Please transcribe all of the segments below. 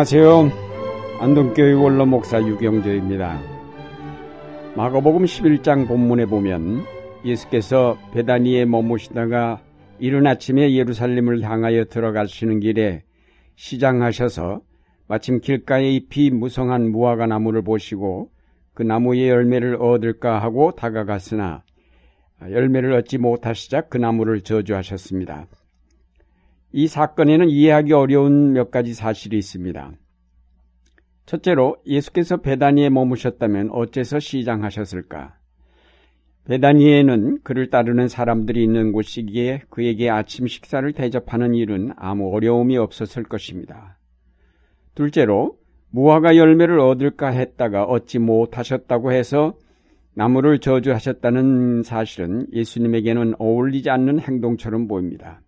안녕하세요. 안동교회 원로 목사 유경재입니다. 마가복음 11장 본문에 보면 예수께서 베다니에 머무시다가 이른 아침에 예루살렘을 향하여 들어가시는 길에 시장하셔서 마침 길가에 잎이 무성한 무화과 나무를 보시고 그 나무의 열매를 얻을까 하고 다가갔으나 열매를 얻지 못하시자 그 나무를 저주하셨습니다. 이 사건에는 이해하기 어려운 몇 가지 사실이 있습니다. 첫째로 예수께서 베다니에 머무셨다면 어째서 시장하셨을까? 베다니에는 그를 따르는 사람들이 있는 곳이기에 그에게 아침 식사를 대접하는 일은 아무 어려움이 없었을 것입니다. 둘째로 무화과 열매를 얻을까 했다가 얻지 못하셨다고 해서 나무를 저주하셨다는 사실은 예수님에게는 어울리지 않는 행동처럼 보입니다.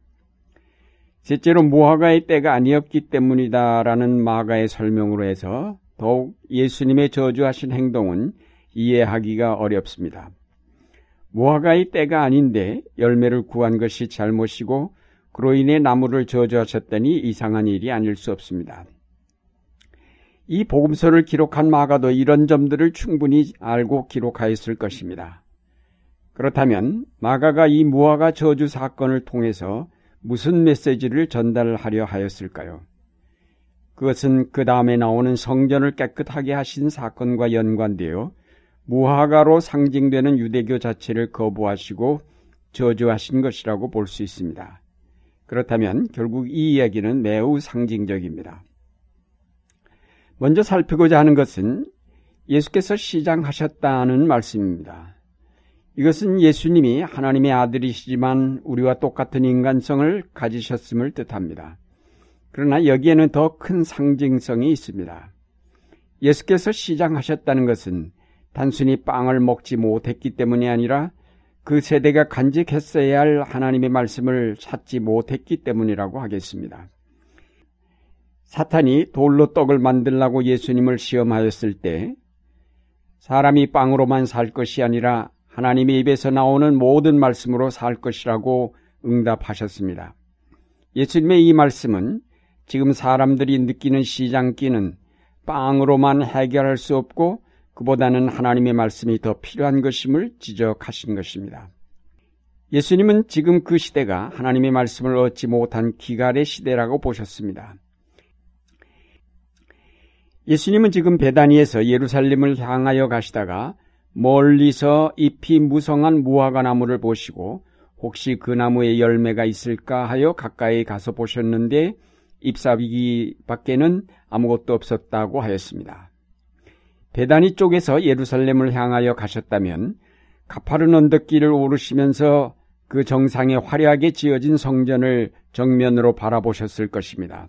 셋째로 무화과의 때가 아니었기 때문이다라는 마가의 설명으로 해서 더욱 예수님의 저주하신 행동은 이해하기가 어렵습니다. 무화과의 때가 아닌데 열매를 구한 것이 잘못이고 그로 인해 나무를 저주하셨다니 이상한 일이 아닐 수 없습니다. 이 복음서를 기록한 마가도 이런 점들을 충분히 알고 기록하였을 것입니다. 그렇다면 마가가 이 무화과 저주 사건을 통해서 무슨 메시지를 전달하려 하였을까요? 그것은 그 다음에 나오는 성전을 깨끗하게 하신 사건과 연관되어 무화과로 상징되는 유대교 자체를 거부하시고 저주하신 것이라고 볼 수 있습니다. 그렇다면 결국 이 이야기는 매우 상징적입니다. 먼저 살피고자 하는 것은 예수께서 시장하셨다는 말씀입니다. 이것은 예수님이 하나님의 아들이시지만 우리와 똑같은 인간성을 가지셨음을 뜻합니다. 그러나 여기에는 더 큰 상징성이 있습니다. 예수께서 시장하셨다는 것은 단순히 빵을 먹지 못했기 때문이 아니라 그 세대가 간직했어야 할 하나님의 말씀을 찾지 못했기 때문이라고 하겠습니다. 사탄이 돌로 떡을 만들라고 예수님을 시험하였을 때 사람이 빵으로만 살 것이 아니라 하나님의 입에서 나오는 모든 말씀으로 살 것이라고 응답하셨습니다. 예수님의 이 말씀은 지금 사람들이 느끼는 시장기는 빵으로만 해결할 수 없고 그보다는 하나님의 말씀이 더 필요한 것임을 지적하신 것입니다. 예수님은 지금 그 시대가 하나님의 말씀을 얻지 못한 기갈의 시대라고 보셨습니다. 예수님은 지금 베다니에서 예루살렘을 향하여 가시다가 멀리서 잎이 무성한 무화과 나무를 보시고 혹시 그 나무에 열매가 있을까 하여 가까이 가서 보셨는데 잎사귀 밖에는 아무것도 없었다고 하였습니다. 베다니 쪽에서 예루살렘을 향하여 가셨다면 가파른 언덕길을 오르시면서 그 정상에 화려하게 지어진 성전을 정면으로 바라보셨을 것입니다.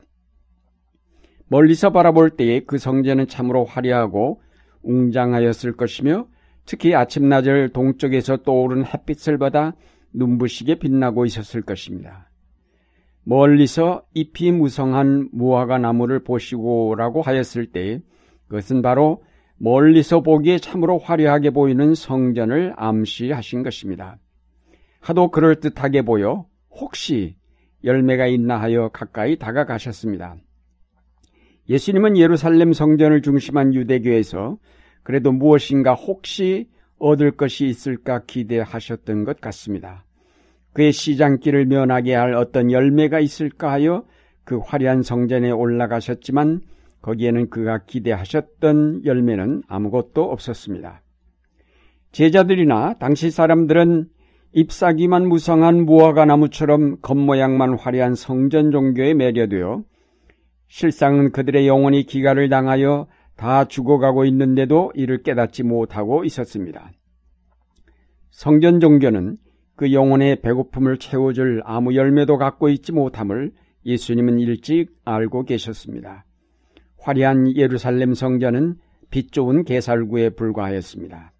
멀리서 바라볼 때에 그 성전은 참으로 화려하고 웅장하였을 것이며 특히 아침낮을 동쪽에서 떠오른 햇빛을 받아 눈부시게 빛나고 있었을 것입니다. 멀리서 잎이 무성한 무화과 나무를 보시고라고 하였을 때 그것은 바로 멀리서 보기에 참으로 화려하게 보이는 성전을 암시하신 것입니다. 하도 그럴듯하게 보여 혹시 열매가 있나 하여 가까이 다가가셨습니다. 예수님은 예루살렘 성전을 중심한 유대교에서 그래도 무엇인가 혹시 얻을 것이 있을까 기대하셨던 것 같습니다. 그의 시장길을 면하게 할 어떤 열매가 있을까 하여 그 화려한 성전에 올라가셨지만 거기에는 그가 기대하셨던 열매는 아무것도 없었습니다. 제자들이나 당시 사람들은 잎사귀만 무성한 무화과 나무처럼 겉모양만 화려한 성전 종교에 매료되어 실상은 그들의 영혼이 기가를 당하여 다 죽어가고 있는데도 이를 깨닫지 못하고 있었습니다. 성전 종교는 그 영혼의 배고픔을 채워줄 아무 열매도 갖고 있지 못함을 예수님은 일찍 알고 계셨습니다. 화려한 예루살렘 성전은 빛 좋은 개살구에 불과하였습니다.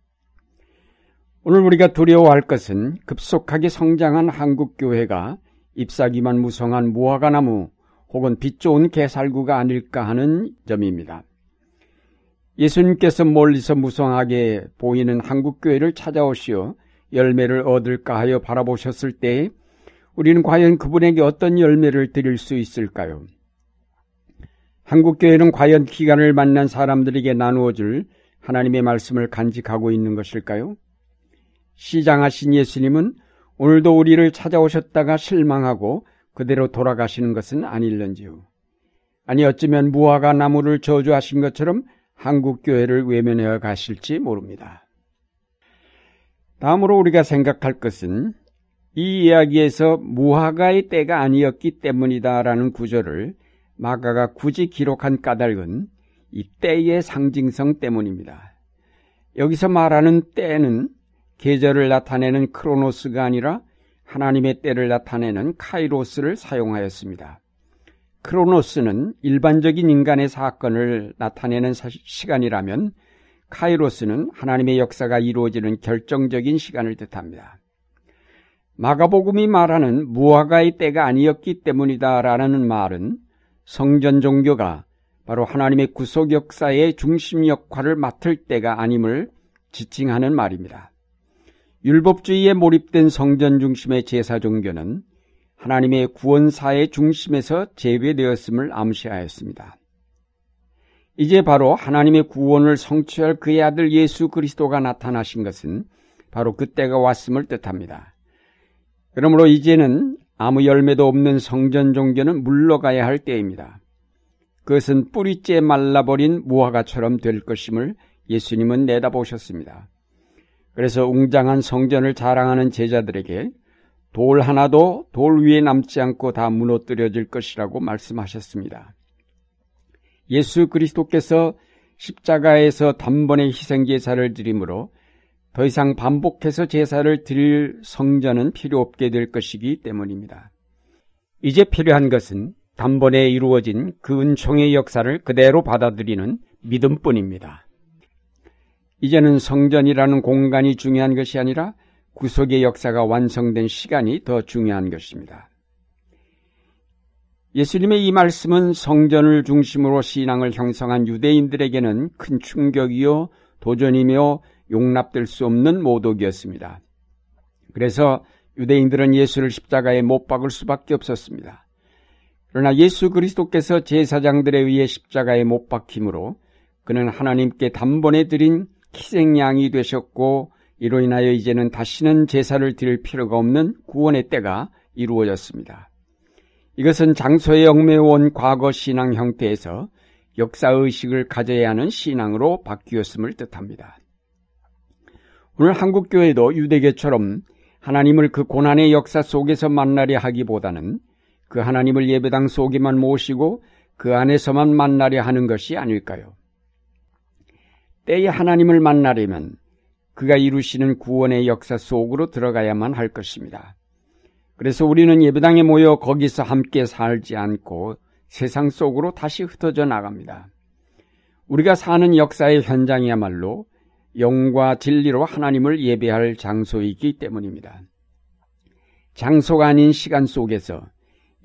오늘 우리가 두려워할 것은 급속하게 성장한 한국교회가 잎사귀만 무성한 무화과 나무 혹은 빛 좋은 개살구가 아닐까 하는 점입니다. 예수님께서 멀리서 무성하게 보이는 한국교회를 찾아오시어 열매를 얻을까 하여 바라보셨을 때 우리는 과연 그분에게 어떤 열매를 드릴 수 있을까요? 한국교회는 과연 기간을 만난 사람들에게 나누어줄 하나님의 말씀을 간직하고 있는 것일까요? 시장하신 예수님은 오늘도 우리를 찾아오셨다가 실망하고 그대로 돌아가시는 것은 아닐런지요. 아니 어쩌면 무화과 나무를 저주하신 것처럼 한국교회를 외면해 가실지 모릅니다. 다음으로 우리가 생각할 것은 이 이야기에서 무화과의 때가 아니었기 때문이다라는 구절을 마가가 굳이 기록한 까닭은 이 때의 상징성 때문입니다. 여기서 말하는 때는 계절을 나타내는 크로노스가 아니라 하나님의 때를 나타내는 카이로스를 사용하였습니다. 크로노스는 일반적인 인간의 사건을 나타내는 시간이라면 카이로스는 하나님의 역사가 이루어지는 결정적인 시간을 뜻합니다. 마가복음이 말하는 무화과의 때가 아니었기 때문이다라는 말은 성전 종교가 바로 하나님의 구속 역사의 중심 역할을 맡을 때가 아님을 지칭하는 말입니다. 율법주의에 몰입된 성전 중심의 제사 종교는 하나님의 구원사의 중심에서 제외되었음을 암시하였습니다. 이제 바로 하나님의 구원을 성취할 그의 아들 예수 그리스도가 나타나신 것은 바로 그때가 왔음을 뜻합니다. 그러므로 이제는 아무 열매도 없는 성전 종교는 물러가야 할 때입니다. 그것은 뿌리째 말라버린 무화과처럼 될 것임을 예수님은 내다보셨습니다. 그래서 웅장한 성전을 자랑하는 제자들에게 돌 하나도 돌 위에 남지 않고 다 무너뜨려질 것이라고 말씀하셨습니다. 예수 그리스도께서 십자가에서 단번에 희생 제사를 드림으로 더 이상 반복해서 제사를 드릴 성전은 필요 없게 될 것이기 때문입니다. 이제 필요한 것은 단번에 이루어진 그 은총의 역사를 그대로 받아들이는 믿음뿐입니다. 이제는 성전이라는 공간이 중요한 것이 아니라 구속의 역사가 완성된 시간이 더 중요한 것입니다. 예수님의 이 말씀은 성전을 중심으로 신앙을 형성한 유대인들에게는 큰 충격이요 도전이며 용납될 수 없는 모독이었습니다. 그래서 유대인들은 예수를 십자가에 못 박을 수밖에 없었습니다. 그러나 예수 그리스도께서 제사장들에 의해 십자가에 못 박힘으로 그는 하나님께 단번에 드린 희생양이 되셨고 이로 인하여 이제는 다시는 제사를 드릴 필요가 없는 구원의 때가 이루어졌습니다. 이것은 장소에 얽매온 과거 신앙 형태에서 역사의식을 가져야 하는 신앙으로 바뀌었음을 뜻합니다. 오늘 한국교회도 유대교처럼 하나님을 그 고난의 역사 속에서 만나려 하기보다는 그 하나님을 예배당 속에만 모시고 그 안에서만 만나려 하는 것이 아닐까요? 때에 하나님을 만나려면 그가 이루시는 구원의 역사 속으로 들어가야만 할 것입니다. 그래서 우리는 예배당에 모여 거기서 함께 살지 않고 세상 속으로 다시 흩어져 나갑니다. 우리가 사는 역사의 현장이야말로 영과 진리로 하나님을 예배할 장소이기 때문입니다. 장소가 아닌 시간 속에서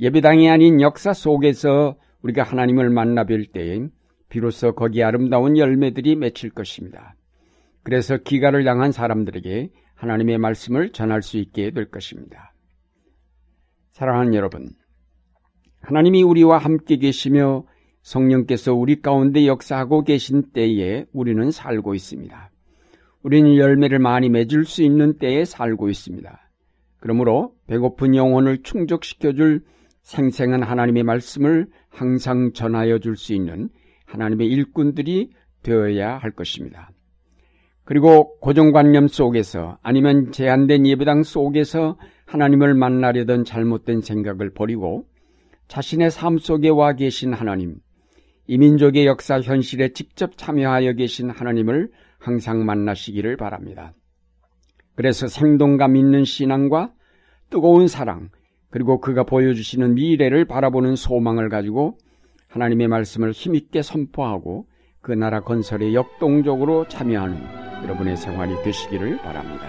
예배당이 아닌 역사 속에서 우리가 하나님을 만나 뵐 때에 비로소 거기 아름다운 열매들이 맺힐 것입니다. 그래서 기가를 당한 사람들에게 하나님의 말씀을 전할 수 있게 될 것입니다. 사랑하는 여러분, 하나님이 우리와 함께 계시며 성령께서 우리 가운데 역사하고 계신 때에 우리는 살고 있습니다. 우리는 열매를 많이 맺을 수 있는 때에 살고 있습니다. 그러므로 배고픈 영혼을 충족시켜줄 생생한 하나님의 말씀을 항상 전하여 줄 수 있는 하나님의 일꾼들이 되어야 할 것입니다. 그리고 고정관념 속에서 아니면 제한된 예배당 속에서 하나님을 만나려던 잘못된 생각을 버리고 자신의 삶 속에 와 계신 하나님, 이민족의 역사 현실에 직접 참여하여 계신 하나님을 항상 만나시기를 바랍니다. 그래서 생동감 있는 신앙과 뜨거운 사랑, 그리고 그가 보여주시는 미래를 바라보는 소망을 가지고 하나님의 말씀을 힘있게 선포하고 그 나라 건설에 역동적으로 참여하는 여러분의 생활이 되시기를 바랍니다.